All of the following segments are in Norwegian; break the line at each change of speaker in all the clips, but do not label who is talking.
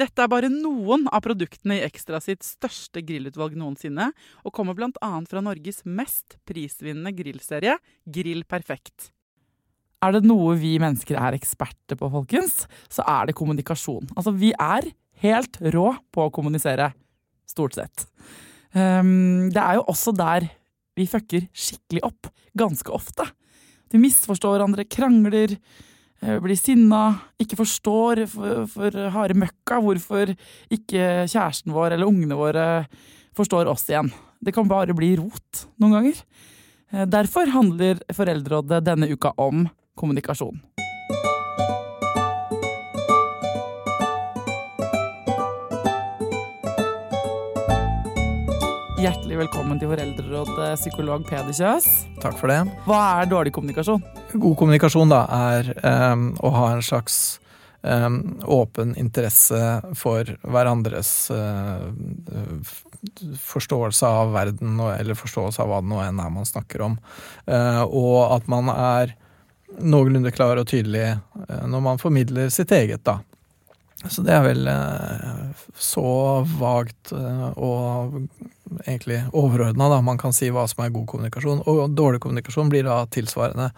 Dette er bare noen av produktene i Ekstra sitt største grillutvalg noensinne, og kommer bl.a. fra Norges mest prisvinnende grillserie, Grill Perfekt. Er det noe vi mennesker er eksperter på, folkens, så er det kommunikasjon. Altså, vi er helt rå på å kommunisere. Stort sett. Um, det er jo også der vi fucker skikkelig opp. Ganske ofte. Vi misforstår hverandre, krangler, blir sinna, ikke forstår for, for harde møkka hvorfor ikke kjæresten vår eller ungene våre forstår oss igjen. Det kan bare bli rot noen ganger. Eh, Derfor handler Foreldrerådet denne uka om kommunikasjon. Hjertelig velkommen til Foreldrerådet, psykolog Peder Kjøs.
Takk for det.
Hva er dårlig kommunikasjon?
God kommunikasjon da er um, å ha en slags um, åpen interesse for hverandres uh, forståelse av verden, eller forståelse av hva det nå enn er man snakker om. Uh, og at man er noenlunde klar og tydelig uh, når man formidler sitt eget, da. Så det er vel så vagt og egentlig overordna, da. Man kan si hva som er god kommunikasjon. Og dårlig kommunikasjon blir da tilsvarende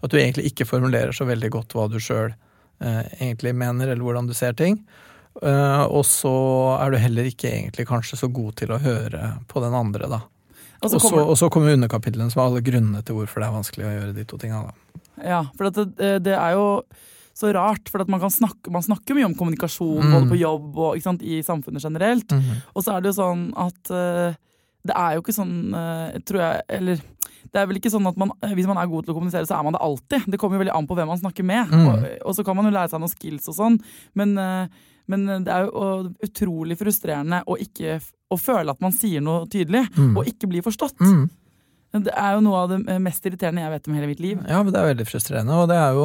at du egentlig ikke formulerer så veldig godt hva du sjøl eh, egentlig mener, eller hvordan du ser ting. Eh, og så er du heller ikke egentlig kanskje så god til å høre på den andre, da.
Og så kommer,
kommer underkapitlene som er alle grunnene til hvorfor det er vanskelig å gjøre de to tinga, da.
ja, for at det, det er jo så rart, for man, kan snakke, man snakker mye om kommunikasjon
Mm.
både på jobb og sant, i samfunnet generelt. Og så er det jo sånn at uh, det er jo ikke sånn, uh, tror jeg Eller det er vel ikke sånn at man, hvis man er god til å kommunisere, så er man det alltid. Det kommer jo veldig an på hvem man snakker med.
Mm.
Og, og så kan man jo lære seg noen skills og sånn, men, uh, men det er jo utrolig frustrerende å ikke å føle at man sier noe tydelig,
Mm.
og ikke bli forstått.
Mm.
Det er jo noe av det mest irriterende jeg vet om hele mitt liv.
Ja, men det er veldig frustrerende, og det er jo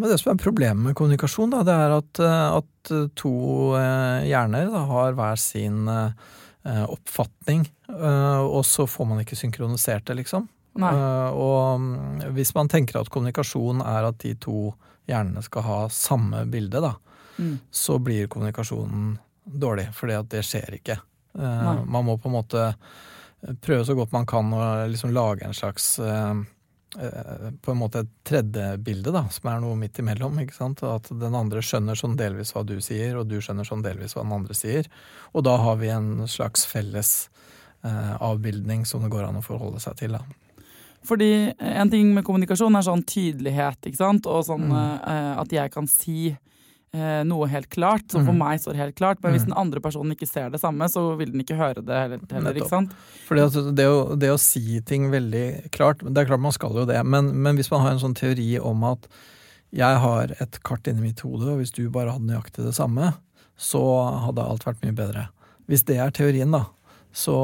men det som er problemet med kommunikasjon, da, det er at, eh, at to eh, hjerner da, har hver sin eh, oppfatning, eh, og så får man ikke synkronisert det, liksom.
Nei.
Eh, og mm, hvis man tenker at kommunikasjon er at de to hjernene skal ha samme bilde, da,
Mm.
så blir kommunikasjonen dårlig, fordi at det skjer ikke. Eh,
Nei.
man må på en måte prøve så godt man kan å liksom lage en slags eh, eh, på en måte et tredje bilde, da, som er noe midt imellom. ikke sant? At den andre skjønner sånn delvis hva du sier, og du skjønner sånn delvis hva den andre sier. Og da har vi en slags felles eh, avbildning som det går an å forholde seg til. da.
Fordi en ting med kommunikasjon er sånn tydelighet, ikke sant? Og sånn
Mm.
eh, at jeg kan si eh, noe helt klart, som for
Mm.
meg står helt klart. Men hvis
Mm.
den andre personen ikke ser det samme, så vil den ikke høre det heller. heller ikke sant?
Fordi at det, å, det å si ting veldig klart Det er klart man skal jo det, men, men hvis man har en sånn teori om at jeg har et kart inni mitt hode, og hvis du bare hadde nøyaktig det samme, så hadde alt vært mye bedre. Hvis det er teorien, da, så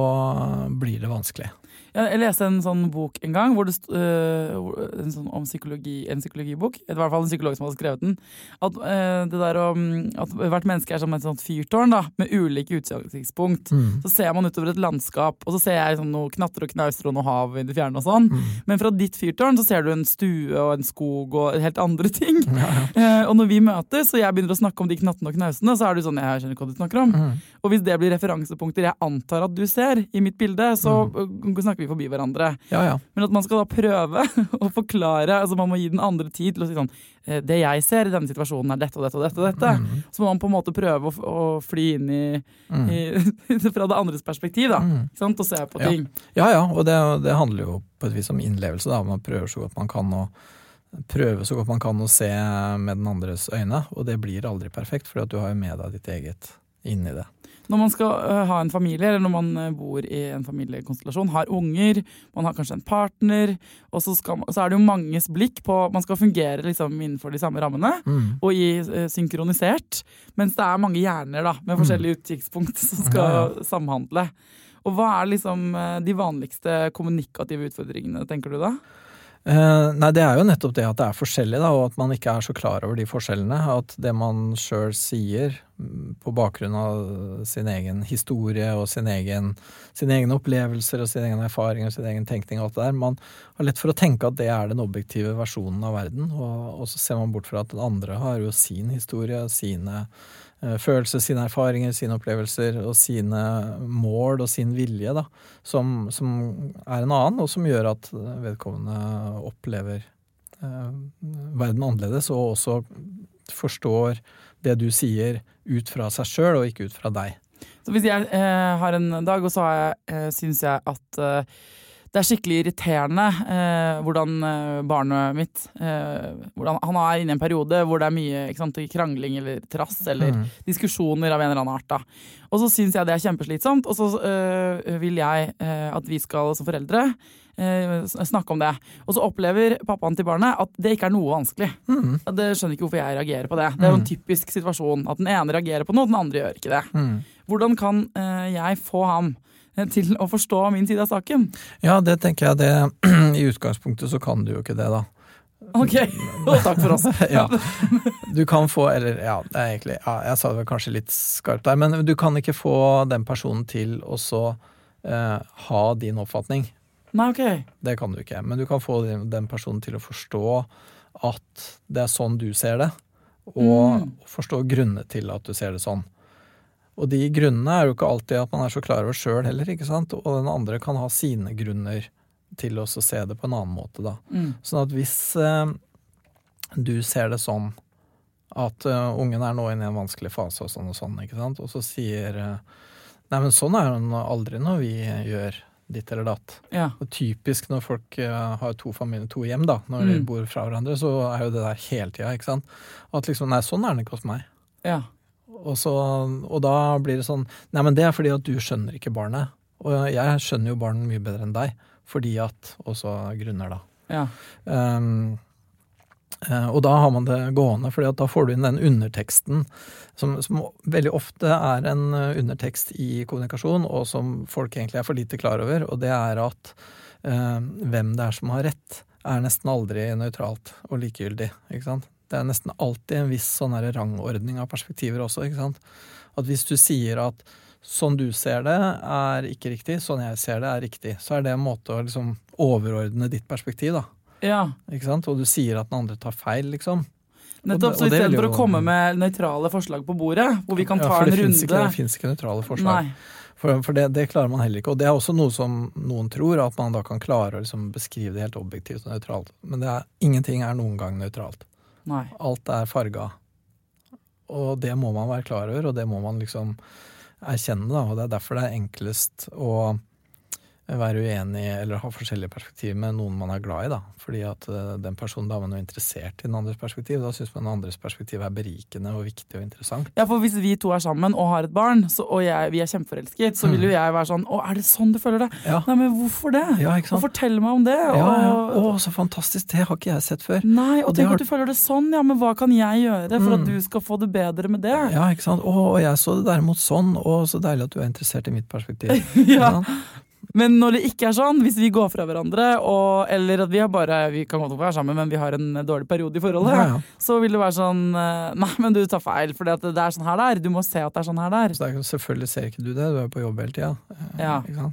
blir det vanskelig.
Jeg leste en sånn bok en gang hvor det øh, en sånn om psykologi, en psykologibok. Det var i hvert fall en psykolog som hadde skrevet den. At, øh, det der om, at hvert menneske er som et sånt fyrtårn da, med ulike utsiktspunkt.
Mm.
Så ser man utover et landskap, og så ser jeg liksom noe knatter og knauser og noe hav i det fjerne. og sånn.
Mm.
Men fra ditt fyrtårn så ser du en stue og en skog og helt andre ting.
Ja, ja.
Eh, og når vi møtes og jeg begynner å snakke om de knattene og knausene, så er du sånn Jeg skjønner hva du snakker om.
Mm.
Og hvis det blir referansepunkter jeg antar at du ser i mitt bilde, så
Mm.
øh, snakker vi forbi hverandre.
ja, ja.
Men at man skal da prøve å forklare, altså man må gi den andre tid til å si sånn eh, Det jeg ser i denne situasjonen er dette og dette og dette. og dette.
Mm.
Så må man på en måte prøve å, å fly inn i,
Mm.
i fra det andres perspektiv, da.
Mm.
Ikke sant? Og se på
Ja.
ting.
Ja ja, og det, det handler jo på et vis om innlevelse. da, Man prøver så godt man kan å prøve så godt man kan å se med den andres øyne. Og det blir aldri perfekt, for du har jo med deg ditt eget inni det.
Når man skal øh, ha en familie, eller når man øh, bor i en familiekonstellasjon, har unger, man har kanskje en partner, og så, skal, så er det jo manges blikk på Man skal fungere liksom innenfor de samme rammene.
Mm.
og i eh, synkronisert. Mens det er mange hjerner da, med forskjellige utkikspunkt som skal
Mm. Ja,
samhandle. Og hva er liksom eh, de vanligste kommunikative utfordringene, tenker du da?
Eh, nei, det er jo nettopp det at det er forskjellig, da, og at man ikke er så klar over de forskjellene. At det man sjøl sier mm, på bakgrunn av sin egen historie og sin egen, sine egne opplevelser og sin egen erfaring og sin egen tenkning og alt det der, man har lett for å tenke at det er den objektive versjonen av verden, og, og så ser man bort fra at den andre har jo sin historie, sine eh, følelser, sine erfaringer, sine opplevelser og sine mål og sin vilje, da, som, som er en annen, og som gjør at vedkommende opplever eh, verden annerledes, og også forstår det du sier ut fra seg sjøl, og ikke ut fra deg.
Så hvis jeg eh, har en dag, og så eh, syns jeg at eh, det er skikkelig irriterende eh, hvordan eh, barnet mitt eh, hvordan, Han er inne i en periode hvor det er mye sant, krangling eller trass eller
Mm.
diskusjoner av en eller annen art. Da. Og så syns jeg det er kjempeslitsomt, og så eh, vil jeg øh, at vi skal som foreldre øh, snakke om det. Og så opplever pappaen til barnet at det ikke er noe vanskelig.
Mm.
Det skjønner ikke hvorfor jeg reagerer på det. Det er jo en typisk situasjon at den ene reagerer på noe, den andre gjør ikke det.
Mm.
Hvordan kan jeg få ham til å forstå min side av saken?
Ja, det tenker jeg det I utgangspunktet så kan du jo ikke det, da.
Ok, og takk for oss.
ja. Du kan få, eller ja, egentlig ja, Jeg sa det vel kanskje litt skarpt der, men du kan ikke få den personen til å så eh, ha din oppfatning.
Nei, ok.
Det kan du ikke. Men du kan få den den personen til å forstå at det er sånn du ser det, og
Mm.
forstå grunnene til at du ser det sånn. Og de grunnene er jo ikke alltid at man er så klar over sjøl heller, ikke sant. Og den andre kan ha sine grunner til å se det på en annen måte, da.
Mm.
Sånn at hvis eh, du ser det sånn at uh, ungen er nå inne i en vanskelig fase og sånn og sånn, ikke sant, og så sier uh, Nei, men sånn er hun aldri når vi gjør ditt eller datt.
Ja.
Og typisk når folk uh, har to familier, to hjem, da, når de
Mm.
bor fra hverandre, så er jo det der hele tida, ikke sant. At liksom Nei, sånn er den ikke hos meg.
ja.
Og, så, og da blir det sånn Nei, men det er fordi at du skjønner ikke barnet. Og jeg skjønner jo barnet mye bedre enn deg, fordi at Og så grunner, da.
ja.
Um, og da har man det gående, for da får du inn den underteksten som, som veldig ofte er en undertekst i kommunikasjon, og som folk egentlig er for lite klar over, og det er at eh, hvem det er som har rett, er nesten aldri nøytralt og likegyldig. ikke sant? Det er nesten alltid en viss sånn rangordning av perspektiver også. ikke sant? At hvis du sier at sånn du ser det, er ikke riktig, sånn jeg ser det, er riktig, så er det en måte å liksom overordne ditt perspektiv, da.
ja.
Ikke sant? Og du sier at den andre tar feil, liksom.
Nettopp, så Istedenfor å komme med nøytrale forslag på bordet, hvor vi kan ta
ja, for
en
det
runde
Ikke, det fins ikke nøytrale forslag.
Nei.
For, for det, det klarer man heller ikke. Og det er også noe som noen tror, at man da kan klare å liksom beskrive det helt objektivt og nøytralt. Men det er, ingenting er noen gang nøytralt.
Nei.
Alt er farga. Og det må man være klar over, og det må man liksom erkjenne. Da. Og det er derfor det er enklest å være uenig eller ha forskjellige perspektiver med noen man er glad i. da. Fordi at eh, den personen da man jo interessert i den andres perspektiv. Da syns man den andres perspektiv er berikende og viktig og interessant.
Ja, for Hvis vi to er sammen og har et barn, så, og jeg, vi er kjempeforelsket, så vil jo jeg være sånn Å, er det sånn du føler det?
Mm. Ja,
Nei, men hvorfor det?
ja ikke
Og fortell meg om det. Og,
Ja, ja. Å, så fantastisk! Det har ikke jeg sett før.
Nei, og,
Og
tenk
har-
at du føler det sånn, ja, men hva kan jeg gjøre for at
Mm.
du skal få det bedre med det?
Ja, ikke sant? Å, og jeg så det derimot sånn. Å, så deilig at du er interessert i mitt perspektiv.
Ja. Men når det ikke er sånn, hvis vi går fra hverandre, og, eller at vi har bare Vi kan godt være sammen, men vi har en dårlig periode i forholdet,
Ja, ja.
så vil det være sånn eh, Nei, men du tar feil, for det er sånn her det er. Du må se at det er sånn her det er.
Så selvfølgelig ser ikke du det, du er på jobb hele tida.
Ja.
ja.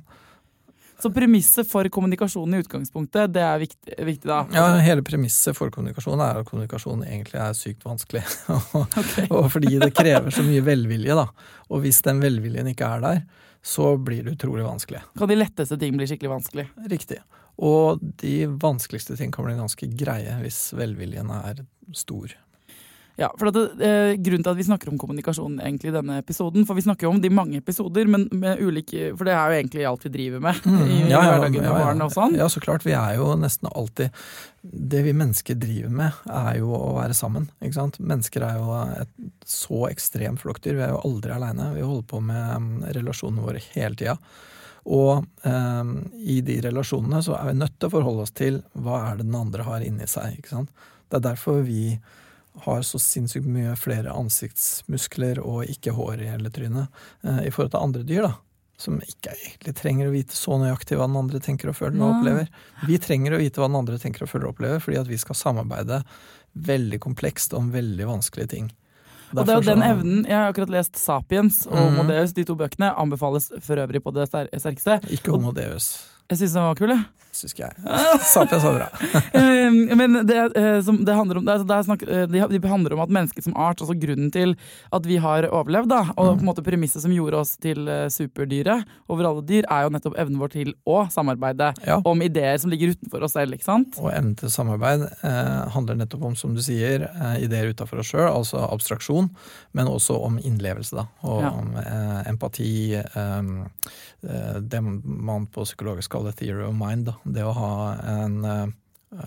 Så premisset for kommunikasjonen i utgangspunktet, det er viktig, viktig da.
Ja, Hele premisset for kommunikasjon er at kommunikasjon egentlig er sykt vanskelig. og, og fordi det krever så mye velvilje, da. Og hvis den velviljen ikke er der, så blir det utrolig vanskelig.
Kan de letteste ting bli skikkelig vanskelig?
Riktig. Og de vanskeligste ting kan bli ganske greie hvis velviljen er stor.
Ja, for det, eh, Grunnen til at vi snakker om kommunikasjon egentlig i denne episoden For vi snakker jo om de mange episoder, men med ulike For det er jo egentlig alt vi driver med i, i
Mm, Ja,
hverdagen
ja, ja,
ja. og sånn.
Ja, så klart. Vi er jo nesten alltid Det vi mennesker driver med, er jo å være sammen. ikke sant? Mennesker er jo et så ekstremt flokkdyr. Vi er jo aldri aleine. Vi holder på med mm, relasjonene våre hele tida. Og eh, i de relasjonene så er vi nødt til å forholde oss til hva er det den andre har inni seg. ikke sant? Det er derfor vi har så sinnssykt mye flere ansiktsmuskler og ikke hår i hele trynet eh, i forhold til andre dyr. da som ikke egentlig trenger å vite så nøyaktig hva den andre tenker og føler og opplever. Vi trenger å vite hva den andre tenker og føler og opplever, fordi at vi skal samarbeide veldig komplekst om veldig vanskelige ting.
Og det er jo den evnen Jeg har akkurat lest Sapiens og
Homo
Modeus, de to bøkene. Anbefales for øvrig på det ster- sterkeste.
Ikke Homo deus,
Jeg syns den var kul, jeg.
Syns ikke jeg. Sapiens var bra.
Eh, Men det, eh, som det handler om, det, det, er snakk, eh, de, handler om at mennesket som art, altså grunnen til at vi har overlevd, da, og på en måte premisset som gjorde oss til eh, superdyret over alle dyr, er jo nettopp evnen vår til å samarbeide
Ja.
om ideer som ligger utenfor oss selv. ikke sant?
Og evnen til samarbeid eh, handler nettopp om, som du sier, ideer utafor oss sjøl, altså abstraksjon, men også om innlevelse, da. Og
Ja.
om eh, empati, eh, eh, det man på psykologisk kaller theory of mind. Da. Det å ha en eh,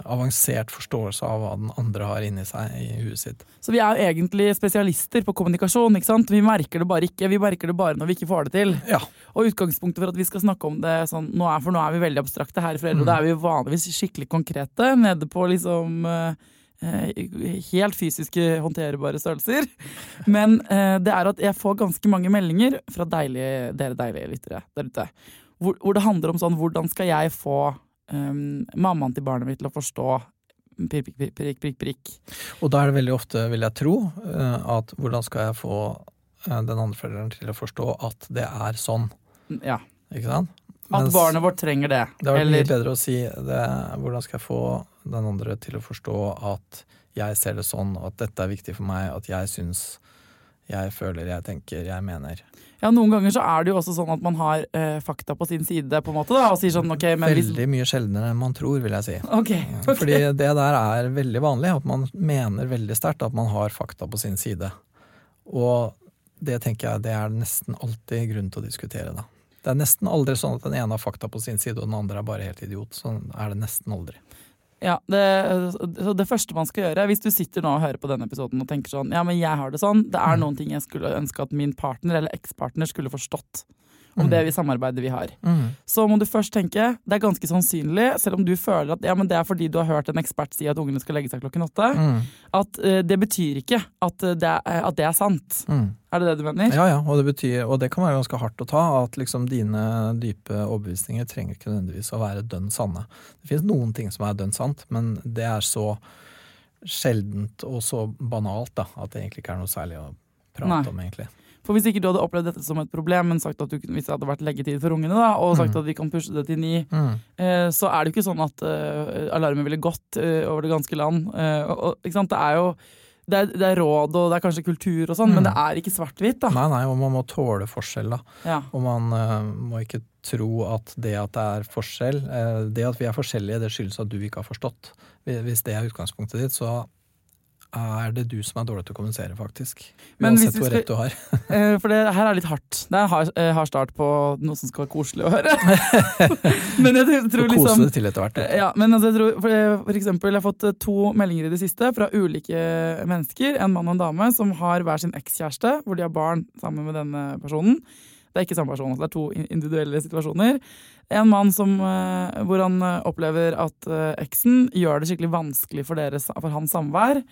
avansert forståelse av hva den andre har inni seg i huet sitt.
Så vi er jo egentlig spesialister på kommunikasjon. ikke sant? Vi merker det bare ikke. Vi merker det bare når vi ikke får det til.
Ja.
Og utgangspunktet for at vi skal snakke om det sånn, nå er, for nå er vi veldig abstrakte her i foreldre, og da er vi vanligvis skikkelig konkrete, nede på liksom eh, eh, helt fysiske, håndterbare størrelser. Men eh, det er at jeg får ganske mange meldinger fra deilige, dere deilige lyttere der ute. Hvor, hvor det handler om sånn hvordan skal jeg få um, mammaen til barnet mitt til å forstå prikk, prikk, prikk, prikk, prikk.
Og da er det veldig ofte, vil jeg tro, eh, at hvordan skal jeg få eh, den andre forelderen til å forstå at det er sånn,
Ja.
ikke sant?
At
Mens-
barnet vårt trenger det.
Det hadde vært mye bedre å si det, hvordan skal jeg få den andre til å forstå at jeg ser det sånn, at dette er viktig for meg, at jeg syns, jeg føler, jeg tenker, jeg mener.
ja, noen ganger så er det jo også sånn at man har eh, fakta på sin side, på en måte, da, og sier sånn ok, men
Veldig mye sjeldnere enn man tror, vil jeg si.
Okay, okay.
Fordi det der er veldig vanlig, at man mener veldig sterkt at man har fakta på sin side. Og det tenker jeg det er nesten alltid grunn til å diskutere, da. Det er nesten aldri sånn at den ene har fakta på sin side, og den andre er bare helt idiot. Sånn er det nesten aldri.
Ja, det, så det første man skal gjøre, hvis du sitter nå og hører på denne episoden og tenker sånn Ja, men jeg har det sånn. Det er
Mm.
noen ting jeg skulle ønske at min partner eller ekspartner skulle forstått om
Mm.
det vi samarbeidet vi har.
Mm.
Så må du først tenke det er ganske sannsynlig, selv om du føler at ja, men det er fordi du har hørt en ekspert si at ungene skal legge seg klokken åtte,
Mm.
at uh, det betyr ikke at eh, det, er, at det er sant.
Mm.
Er det det du mener?
Ja, ja, og det betyr, og det kan være ganske hardt å ta, at liksom dine dype overbevisninger trenger ikke nødvendigvis å være dønn sanne. Det finnes noen ting som er dønn sant, men det er så sjeldent og så banalt da, at det egentlig ikke er noe særlig å prate
Nei.
om, egentlig.
For hvis ikke du hadde opplevd dette som et problem, men sagt at du, hvis det hadde vært leggetid for ungene, da, og sagt
Mm.
at vi kan pushe det til ni,
Mm.
eh, så er det jo ikke sånn at eh, alarmen ville gått eh, over det ganske land. Eh, og? Det er jo det er, det er råd og det er kanskje kultur og sånn, men
Mm.
det er ikke svart-hvitt. da.
Nei, nei, og man må tåle forskjell, da.
Ja.
Og man uh, må ikke tro at det at det er forskjell uh, Det at vi er forskjellige, det skyldes at du ikke har forstått. Hvis det er utgangspunktet ditt, så er det du som er dårlig til å kommunisere, faktisk. Uansett
skal,
hvor rett du har.
Eh, For det her er litt hardt. Det er hard, eh, hard start på noe som skal være koselig å høre. men jeg tror, tror
Og kose
liksom
det til etter hvert.
Ja, men altså, jeg tror, for, for eksempel, jeg har fått eh, to meldinger i det siste fra ulike mennesker, en mann og en dame, som har hver sin ekskjæreste, hvor de har barn sammen med denne personen. Det er ikke samme person, altså det er to individuelle situasjoner. En mann som, eh, hvor han eh, opplever at eh, eksen gjør det skikkelig vanskelig for, deres, for hans samvær.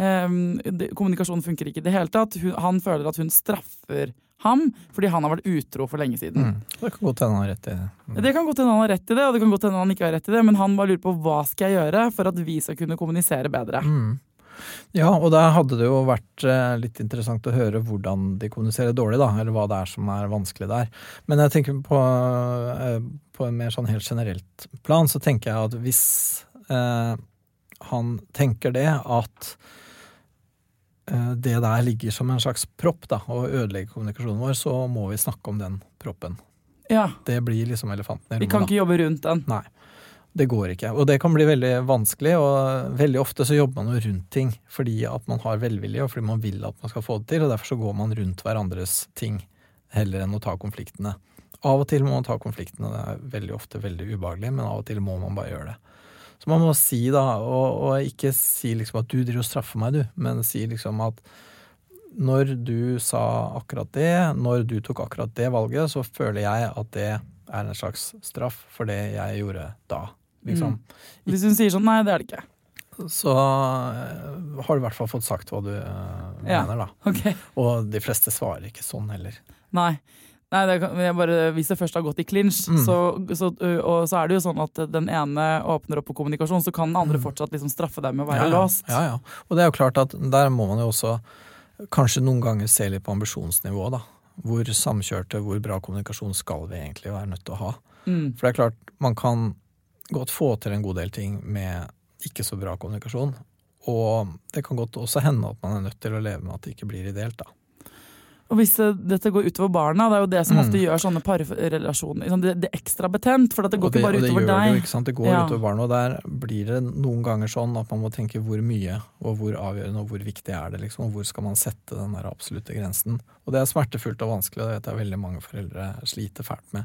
Det, kommunikasjonen funker ikke i det hele tatt. Han føler at hun straffer ham fordi han har vært utro for lenge siden.
Mm. Det kan godt hende han har rett i det. Mm.
Det kan godt hende han har rett i det, og det kan godt hende han ikke har rett i det, men han bare lurer på hva skal jeg gjøre for at vi skal kunne kommunisere bedre.
Mm. Ja, og der hadde det jo vært eh, litt interessant å høre hvordan de kommuniserer dårlig, da, eller hva det er som er vanskelig der. Men jeg tenker på, eh, på en mer sånn helt generelt plan, så tenker jeg at hvis eh, han tenker det, at det der ligger som en slags propp da, og ødelegger kommunikasjonen vår, så må vi snakke om den proppen.
Ja,
Det blir liksom elefanten i rommet.
Vi kan
da.
ikke jobbe rundt den.
Nei. Det går ikke. Og det kan bli veldig vanskelig, og veldig ofte så jobber man jo rundt ting fordi at man har velvilje, og fordi man vil at man skal få det til, og derfor så går man rundt hverandres ting heller enn å ta konfliktene. Av og til må man ta konfliktene, det er veldig ofte veldig ubehagelig, men av og til må man bare gjøre det. Så man må si, da, og, og ikke si liksom at du driver og straffer meg, du, men si liksom at når du sa akkurat det, når du tok akkurat det valget, så føler jeg at det er en slags straff for det jeg gjorde da. Liksom.
Hvis hun sier sånn nei, det er det ikke.
Så eh, har du i hvert fall fått sagt hva du
Ja.
mener, da.
Okay.
Og de fleste svarer ikke sånn heller.
Nei. Nei, det kan, jeg bare, Hvis det først har gått i clinch,
Mm.
så, så, og så er det jo sånn at den ene åpner opp på kommunikasjon, så kan den andre
Mm.
fortsatt liksom straffe deg med å være
ja, ja.
låst.
Ja, ja. Og det er jo klart at der må man jo også kanskje noen ganger se litt på ambisjonsnivået, da. Hvor samkjørte, hvor bra kommunikasjon skal vi egentlig være nødt til å ha?
Mm.
For det er klart, man kan godt få til en god del ting med ikke så bra kommunikasjon. Og det kan godt også hende at man er nødt til å leve med at det ikke blir ideelt, da.
Og hvis dette går utover barna, det er jo det som
Mm.
ofte gjør sånne parrelasjoner liksom det, det er ekstra betent, for at det går
det,
ikke bare utover
gjør det jo,
deg.
ikke sant? Det går
Ja.
utover barna, og der blir det noen ganger sånn at man må tenke hvor mye, og hvor avgjørende, og hvor viktig er det, liksom, og hvor skal man sette den der absolutte grensen. Og det er smertefullt og vanskelig, og det vet jeg veldig mange foreldre sliter fælt med.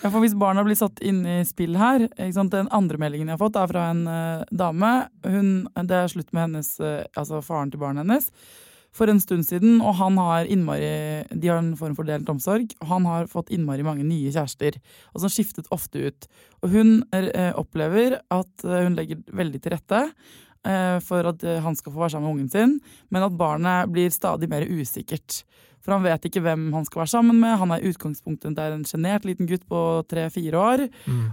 Ja, for Hvis barna blir satt inn i spill her? Den andre meldingen jeg har fått, er fra en uh, dame. Hun, det er slutt med hennes, uh, altså faren til barnet hennes for en stund siden, og han har innmari De har en form for delt omsorg, og han har fått innmari mange nye kjærester. Og som skiftet ofte ut. Og hun uh, opplever at hun legger veldig til rette for at han skal få være sammen med ungen sin, men at barnet blir stadig mer usikkert. For han vet ikke hvem han skal være sammen med. Han er i utgangspunktet det er en sjenert liten gutt på tre-fire år.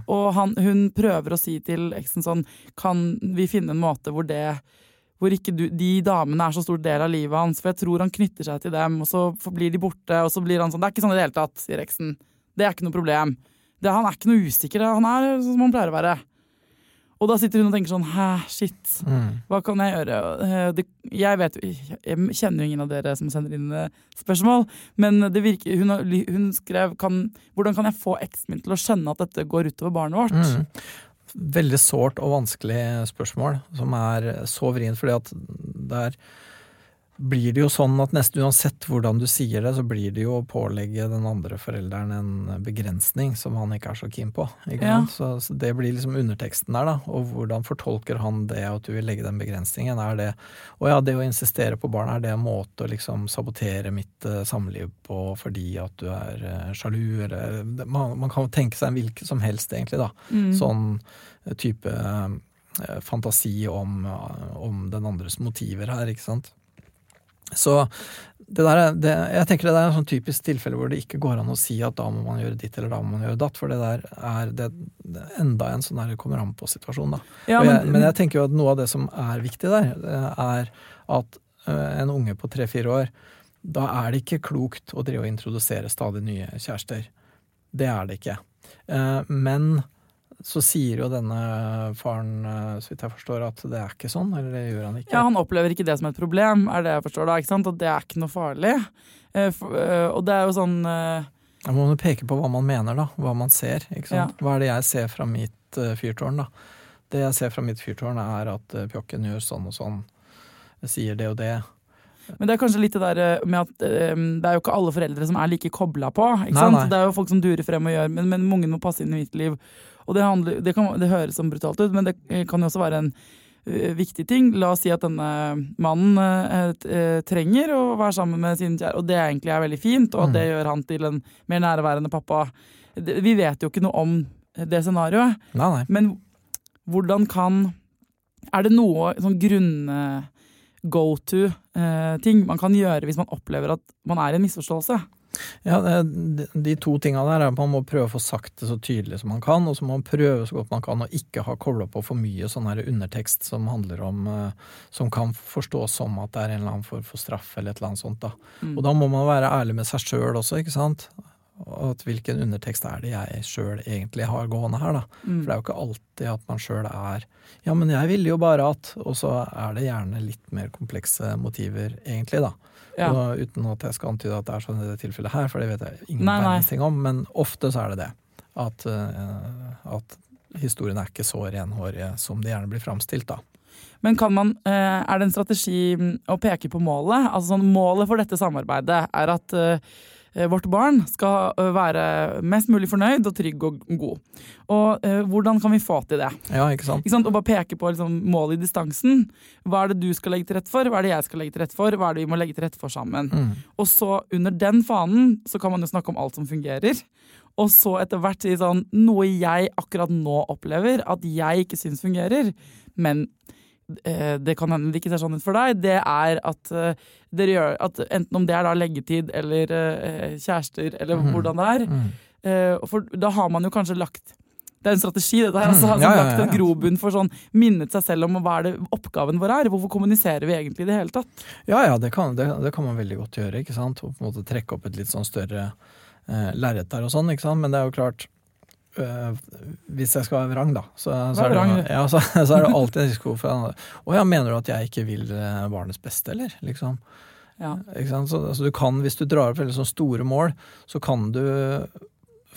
Og han, hun prøver å si til eksen sånn Kan vi finne en måte hvor det hvor ikke du, de damene er så stor del av livet hans, for jeg tror han knytter seg til dem, og så blir de borte, og så blir han sånn Det er ikke sånn i det hele tatt, sier eksen. Det er ikke noe problem. Det, han er ikke noe usikker, han er sånn som han pleier å være. Og da sitter hun og tenker sånn Hæ, shit. Hva kan jeg gjøre? Eh, Det, jeg vet Jeg kjenner jo ingen av dere som sender inn eh, spørsmål, men det virker Hun, hun skrev kan, Hvordan kan jeg få eksen min til å skjønne at dette går utover barnet vårt?
Mm. Veldig sårt og vanskelig spørsmål, som er så vrient, fordi at der blir det jo sånn at nesten uansett hvordan du sier det, så blir det jo å pålegge den andre forelderen en begrensning som han ikke er så keen på.
Ja.
Så, så det blir liksom underteksten der, da. Og hvordan fortolker han det, at du vil legge den begrensningen? Er det Å ja, det å insistere på barn, er det en måte å liksom sabotere mitt eh, samliv på fordi at du er eh, sjalu, eller man, man kan tenke seg en hvilken som helst, egentlig, da.
Mm.
Sånn type eh, fantasi om, om den andres motiver her, ikke sant. Så det der, er- det, jeg tenker det der er en sånn typisk tilfelle hvor det ikke går an å si at da må man gjøre ditt eller da må man gjøre datt, for det der er, det, det enda en sånn der kommer an på-situasjon, da.
Ja,
og jeg,
men-
men jeg tenker jo at noe av det som er viktig der, eh, er at eh, en unge på tre-fire år, da er det ikke klokt å drive og introdusere stadig nye kjærester. Det er det ikke. Eh, Men så sier jo denne faren, eh, så vidt jeg forstår, at det er ikke sånn, eller det gjør han ikke.
Ja, Han opplever ikke det som et problem, er det jeg forstår da. ikke sant? At det er ikke noe farlig. Eh, eh, og det er jo sånn
Da må man peke på hva man mener, da. Hva man ser. ikke sant? Hva er det jeg ser fra mitt fyrtårn, da? Det jeg ser fra mitt fyrtårn, er at pjokken gjør sånn og sånn. Sier det og det.
Men det er kanskje litt det der med at det er jo ikke alle foreldre som er like kobla på. ikke
Nei, nei.
Det er jo folk som durer frem og gjør, men, men ungen må passe inn i mitt liv. Og det, handler, det, kan, det høres som brutalt ut, men det eh, kan jo også være en eh, viktig ting. La oss si at denne mannen eh, eh, trenger å være sammen med sin kjære, og det egentlig er veldig fint, og at det gjør han til en mer nærværende pappa. Vi vet jo ikke noe om det scenarioet.
Nei, nei.
Men hvordan kan Er det noe sånn grunn go to-ting man kan gjøre hvis man opplever at man er i en misforståelse?
Ja, de, to tinga der er at man må prøve å få sagt det så tydelig som man kan, og så må man prøve så godt man kan å ikke ha kobla på for mye sånn her undertekst som handler om eh, Som kan forstås som at det er en eller annen form for straff eller et eller annet sånt. da. Og da må man være ærlig med seg sjøl også, ikke sant. At hvilken undertekst er det jeg sjøl egentlig har gående her, da. For det er jo ikke alltid at man sjøl er Ja, men jeg ville jo bare at Og så er det gjerne litt mer komplekse motiver, egentlig, da.
Ja.
Og uten at jeg skal antyde at det er sånn i det tilfellet her, for det vet jeg ingen verdens ting om, men ofte så er det det. At, uh, at historiene er ikke så renhårige som de gjerne blir framstilt, da.
Men kan man, eh, er det en strategi mm, å peke på målet? Altså sånn, Målet for dette samarbeidet er at eh, vårt barn skal eh, være mest mulig fornøyd og trygg og god. Og eh, hvordan kan vi få til det?
Ja, ikke sant?
Ikke sant? Og bare peke på liksom, målet i distansen. Hva er det du skal legge til rette for? Hva er det jeg skal legge til rette for? Hva er det vi må legge til rette for sammen?
Mm.
Og så under den fanen så kan man jo snakke om alt som fungerer. Og så etter hvert si sånn Noe jeg akkurat nå opplever at jeg ikke syns fungerer, men eh, det kan hende det ikke ser sånn ut for deg, det er at eh, dere gjør at enten om det er da leggetid eller eh, kjærester eller
mm.
hvordan det er,
Mm.
eh, for da har man jo kanskje lagt det er en strategi, dette her. Altså,
Mm.
ja,
Ja, ja,
lagt en grobunn for sånn minnet seg selv om hva er det oppgaven vår er. Hvorfor kommuniserer vi egentlig i det hele tatt?
Ja, ja, det kan, det, det kan man veldig godt gjøre, ikke sant. Og på en måte trekke opp et litt sånn større eh, lerret der og sånn, ikke sant. Men det er jo klart eh, Hvis jeg skal være vrang, da, så, så, er, det, ja, så, så er det alltid en risiko for Å ja, mener du at jeg ikke vil eh, barnets beste, eller? Liksom.
Ja.
Så, altså, du kan, hvis du drar opp veldig sånn store mål, så kan du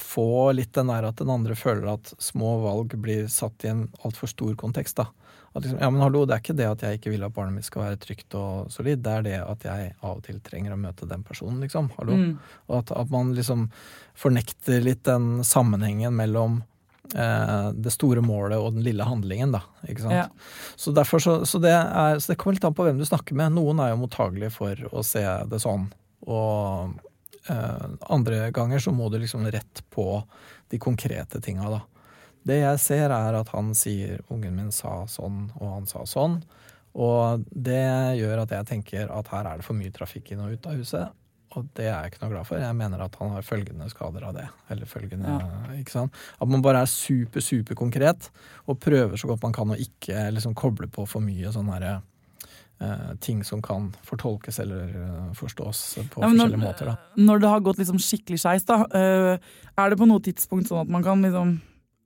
få litt den der at den andre føler at små valg blir satt i en altfor stor kontekst. da. At liksom, ja, men hallo, Det er ikke det at jeg ikke vil at barnet mitt skal være trygt og solid, det er det at jeg av og til trenger å møte den personen, liksom. Hallo.
Mm.
Og at, at man liksom fornekter litt den sammenhengen mellom eh, det store målet og den lille handlingen, da. Ikke sant?
Ja.
Så derfor så, så, det er, så det kommer litt an på hvem du snakker med. Noen er jo mottagelige for å se det sånn. Og eh, andre ganger så må du liksom rett på de konkrete tinga, da. Det jeg ser, er at han sier 'ungen min sa sånn', og han sa sånn. Og det gjør at jeg tenker at her er det for mye trafikk inn og ut av huset. Og det er jeg ikke noe glad for. Jeg mener at han har følgende skader av det. Eller følgende, ikke sant? At man bare er super, super konkret, og prøver så godt man kan å ikke liksom koble på for mye sånne her, eh, ting som kan fortolkes eller eh, forstås på
Ja, men
forskjellige
når,
måter. Da.
når det har gått liksom skikkelig skeis, da, eh, er det på noe tidspunkt sånn at man kan liksom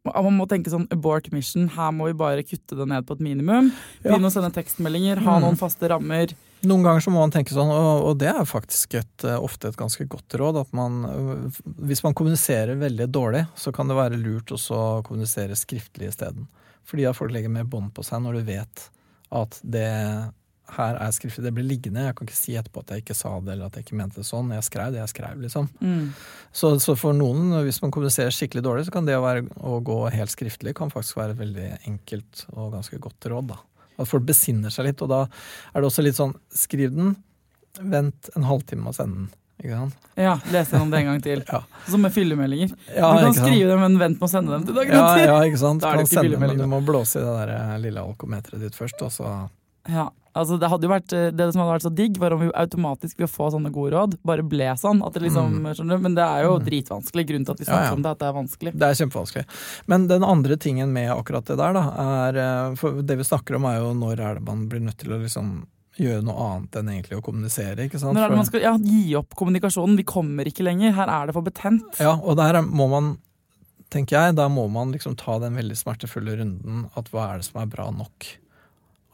man må tenke sånn abort mission, her må vi bare kutte det ned på et minimum.
Ja.
Begynne å sende tekstmeldinger, ha
Mm.
noen faste rammer.
Noen ganger så må man tenke sånn, og, og det er faktisk et, eh, ofte et ganske godt råd, at man øh, Hvis man kommuniserer veldig dårlig, så kan det være lurt også å kommunisere skriftlig isteden. Fordi at folk legger mer bånd på seg når du vet at det her er skriftlig. Det blir liggende. Jeg kan ikke si etterpå at jeg ikke sa det, eller at jeg ikke mente det sånn. Jeg skrev det jeg skrev, liksom.
Mm.
Så, så for noen, hvis man kommuniserer skikkelig dårlig, så kan det å, være, å gå helt skriftlig kan faktisk være et veldig enkelt og ganske godt råd. da. At folk besinner seg litt, og da er det også litt sånn Skriv den, vent en halvtime med å sende den. Ikke sant?
Ja, lese gjennom det en gang til.
Ja.
Som med fyllemeldinger.
Ja,
du kan skrive dem, men vent med å sende dem til dagen
Ja,
etter.
ja, ikke sant.
Da er det ikke
sende, men du må blåse i det der eh, lille alkometeret ditt først, og så
Ja, altså det hadde jo vært eh, Det som hadde vært så digg, var om vi automatisk ved å få sånne gode råd, bare ble sånn. At det liksom, skjønner du? Men det er jo dritvanskelig. Grunnen til at vi
snakker Ja, ja.
om det, at det er vanskelig.
Det er kjempevanskelig. Men den andre tingen med akkurat det der, da, er eh, For det vi snakker om, er jo når er det man blir nødt til å liksom gjøre noe annet enn egentlig å kommunisere, ikke sant?
Man skal ja, gi opp kommunikasjonen? Vi kommer ikke lenger. Her er det for betent.
Ja, og der er- må man, tenker jeg, da må man liksom ta den veldig smertefulle runden at hva er det som er bra nok?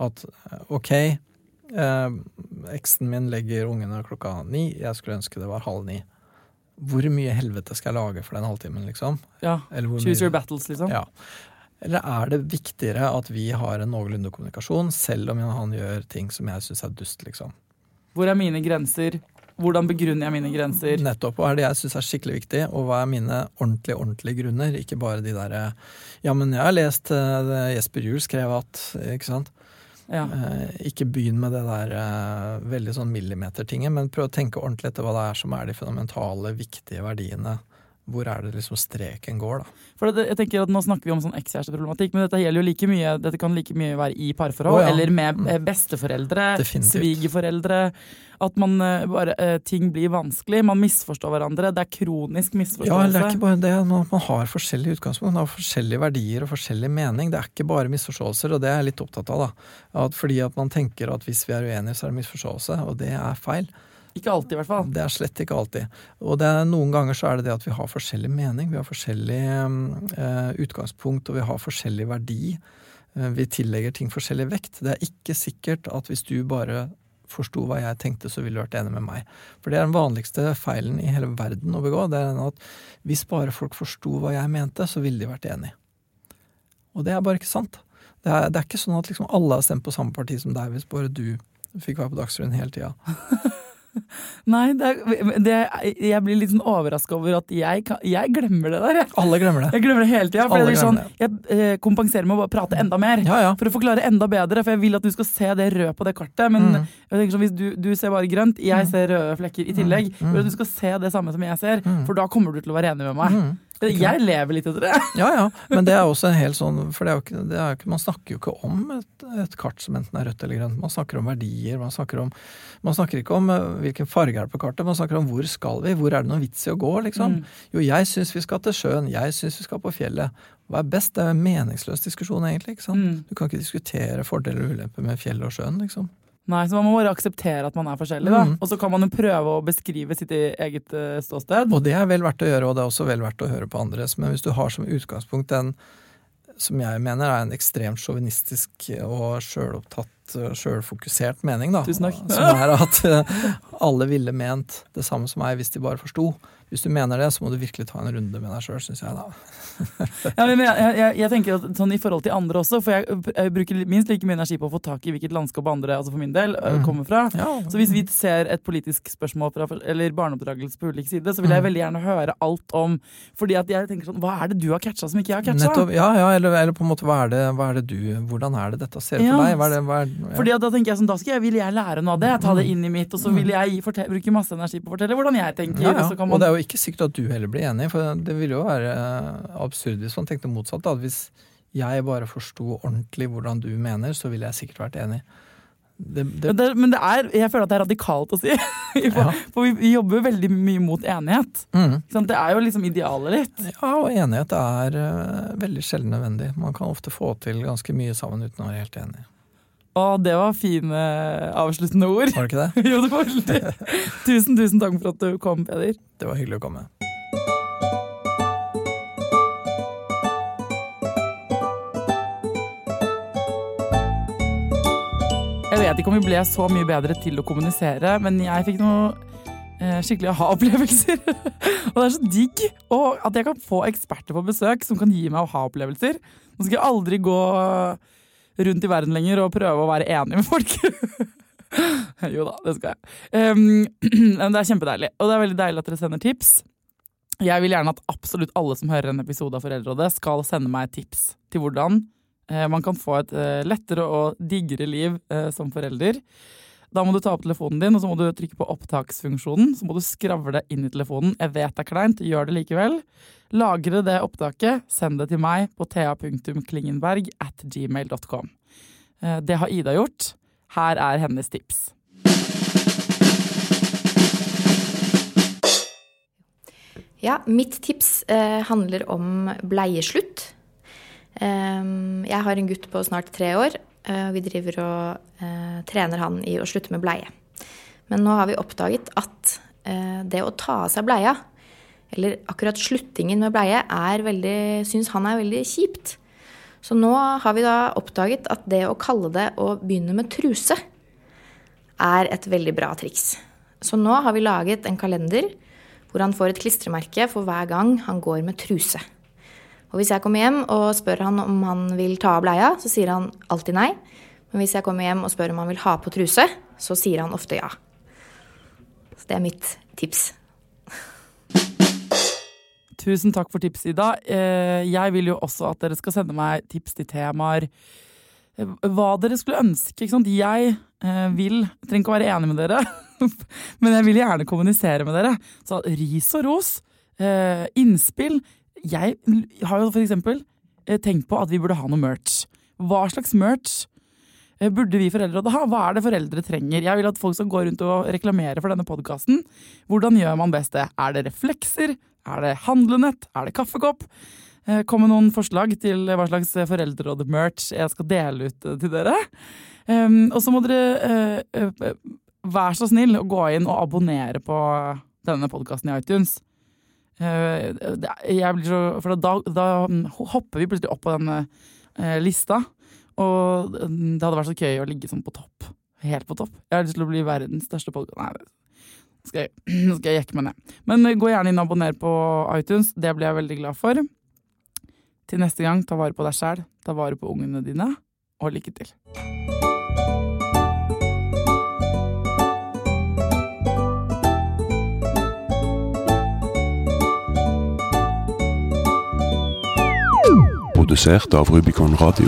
At eh, ok, eh, eksen min legger ungene klokka ni, jeg skulle ønske det var halv ni. Hvor mye helvete skal jeg lage for den halvtimen, liksom?
Ja, Choose your battles, liksom.
Ja. Eller er det viktigere at vi har en noenlunde kommunikasjon, selv om han gjør ting som jeg syns er dust, liksom?
Hvor er mine grenser? Hvordan begrunner jeg mine grenser?
Nettopp. Hva er det jeg syns er skikkelig viktig, og hva er mine ordentlige, ordentlige grunner? Ikke bare de derre Ja, men jeg har lest eh, det Jesper Juel skrev at Ikke sant?
Ja.
Eh, ikke begynn med det der eh, veldig sånn millimetertinget, men prøv å tenke ordentlig etter hva det er som er de fundamentale, viktige verdiene. Hvor er det liksom streken går, da?
For det, jeg tenker at Nå snakker vi om sånn ekskjæresteproblematikk, men dette gjelder jo like mye Dette kan like mye være i parforhold,
oh, ja.
eller med eh, besteforeldre,
Definitivt.
svigerforeldre. At man eh, bare eh, ting blir vanskelig. Man misforstår hverandre. Det er kronisk misforståelse.
Ja, det er ikke bare det. Man har forskjellige utgangspunkt, man har forskjellige verdier og forskjellig mening. Det er ikke bare misforståelser, og det er jeg litt opptatt av. da. At fordi at man tenker at hvis vi er uenige, så er det misforståelse, og det er feil.
Ikke alltid, i hvert fall.
Det er slett ikke alltid. Og det er, noen ganger så er det det at vi har forskjellig mening, vi har forskjellig eh, utgangspunkt, og vi har forskjellig verdi. Eh, vi tillegger ting forskjellig vekt. Det er ikke sikkert at hvis du bare forsto hva jeg tenkte, så ville du vært enig med meg. For det er den vanligste feilen i hele verden å begå. Det er den at hvis bare folk forsto hva jeg mente, så ville de vært enig. Og det er bare ikke sant. Det er, det er ikke sånn at liksom alle har stemt på samme parti som deg hvis bare du fikk være på Dagsrevyen hele tida.
Nei, det det, jeg blir litt sånn overraska over at jeg, kan, jeg glemmer det der. Jeg,
Alle glemmer det.
jeg glemmer det hele tida. For er sånn, jeg eh, kompenserer med å bare prate enda mer.
Ja, ja.
For å forklare enda bedre, for jeg vil at du skal se det røde på det kartet. Men
Mm.
jeg sånn, hvis du, du ser bare grønt, jeg ser røde flekker i tillegg.
Mm.
Jeg at du skal se det samme som jeg ser, for da kommer du til å være enig med meg.
Mm.
Jeg lever litt etter det.
Ja, ja, men det er også en helt sånn For ikke, ikke, man snakker jo ikke om et, et kart som enten er rødt eller grønt. Man snakker om verdier. Man snakker, om, man snakker ikke om eh, hvilken farge er det på kartet, man snakker om hvor skal vi? Hvor er det noen vits i å gå, liksom? Jo, jeg syns vi skal til sjøen. Jeg syns vi skal på fjellet. Hva er best? Det er en meningsløs diskusjon, egentlig. ikke sant?
Mm.
Du kan ikke diskutere fordeler og ulemper med fjellet og sjøen, liksom.
Nei, så Man må bare akseptere at man er forskjellig.
Mm.
Og så kan man jo prøve å beskrive sitt eget eh, ståsted.
Og det er vel verdt å gjøre, og det er også vel verdt å høre på andres. Men hvis du har som utgangspunkt den som jeg mener er en ekstremt sjåvinistisk og sjølopptatt, sjølfokusert mening, da.
Tusen takk.
Som er at eh, alle ville ment det samme som meg hvis de bare forsto. Hvis du mener det, så må du virkelig ta en runde med deg sjøl, syns jeg da.
Ja, men jeg, jeg, jeg tenker at sånn I forhold til andre også, for jeg, jeg bruker minst like mye energi på å få tak i hvilket landskap andre altså for min del, ø,
Mhm.
kommer fra.
Ja.
Så hvis vi ser et politisk spørsmål fra, eller barneoppdragelse på ulik side, så vil jeg veldig gjerne høre alt om Fordi at jeg tenker sånn Hva er det du har catcha som ikke jeg har catcha?
Ja, ja eller, eller på en måte hva er, det, hva er det du Hvordan er det dette ser ut
Ja.
for deg? Hva er det, hva er, ja.
Fordi da tenker jeg sånn, da skal jeg, vil jeg lære noe av det, Jeg tar det inn i mitt, og så vil jeg bruke masse energi på å fortelle hvordan jeg tenker.
ja, ja.
Og kan
Og det er jo ikke sikkert at du heller blir enig, for det ville jo være eh, absurd hvis man tenkte motsatt. Da. Hvis jeg bare forsto ordentlig hvordan du mener, så ville jeg sikkert vært enig. Det, det,
men det, men det er, jeg føler at det er radikalt å si. for for vi, vi jobber jo veldig mye mot enighet.
mm.
Det er jo liksom idealet litt.
Ja, og enighet er uh, veldig sjelden nødvendig. Man kan ofte få til ganske mye sammen uten å være helt enig.
Og det var fine avsluttende ord.
Var det ikke det?
jo, det var veldig. Tusen, tusen takk for at du kom, Peder.
Det var hyggelig å komme.
Jeg vet ikke om vi ble så mye bedre til å kommunisere, men jeg fikk noe eh, skikkelig aha-opplevelser. og det er så digg og at jeg kan få eksperter på besøk som kan gi meg aha-opplevelser. Nå skal jeg aldri gå rundt i verden lenger og prøve å være enig med folk. jo da, det skal jeg. Um, det er kjempedeilig. Og det er veldig deilig at dere sender tips. Jeg vil gjerne at absolutt alle som hører en episode av Foreldrerådet, skal sende meg tips til hvordan eh, man kan få et eh, lettere og diggere liv eh, som forelder. Da må du ta opp telefonen din, og så må du trykke på opptaksfunksjonen. Så må du skravle inn i telefonen. Jeg vet det er kleint, gjør det likevel. Lagre det opptaket, send det til meg på thea.klingenberg at gmail.com. Eh, Det har Ida gjort. Her er hennes tips.
Ja, mitt tips eh, handler om bleieslutt. Um, jeg har en gutt på snart tre år. Eh, vi driver og uh, trener han i å slutte med bleie. Men nå har vi oppdaget at uh, det å ta av seg bleia, eller akkurat sluttingen med bleie, er veldig, syns han er veldig kjipt. Så nå har vi da oppdaget at det å kalle det å begynne med truse, er et veldig bra triks. Så nå har vi laget en kalender hvor han får et klistremerke for hver gang han går med truse. Og hvis jeg kommer hjem og spør han om han vil ta av bleia, så sier han alltid nei. Men hvis jeg kommer hjem og spør om han vil ha på truse, så sier han ofte ja. Så det er mitt tips.
Tusen takk for tips, Ida. Eh, Jeg vil jo også at dere skal sende meg tips til temaer. Eh, Hva dere skulle ønske. ikke sant? Jeg eh, vil trenger ikke å være enig med dere, men jeg vil gjerne kommunisere med dere. Så ris og ros, innspill Jeg har jo for eksempel tenkt på at vi burde ha noe merch. Hva slags merch burde vi foreldre ha? Hva er det foreldre trenger? Jeg vil at folk skal gå rundt og reklamere for denne podkasten. Hvordan gjør man best det? Er det reflekser? Er det handlenett? Er det kaffekopp? Eh, Kom med noen forslag til hva slags foreldreråd-merch jeg skal dele ut eh, til dere. Um, og så må dere eh, være så snill å gå inn og abonnere på denne podkasten i iTunes. Så, for da, da hopper vi plutselig opp på denne lista. Og det hadde vært så gøy å ligge sånn på topp. Helt på topp. Jeg har lyst til å bli verdens største podkast. Skal jeg, skal jeg jekke meg ned. Men eh, gå gjerne inn og abonner på iTunes. Det blir jeg veldig glad for. Til neste gang, ta vare på deg sjæl, ta vare på ungene dine, og lykke til.
Produsert av Rubicon Radio.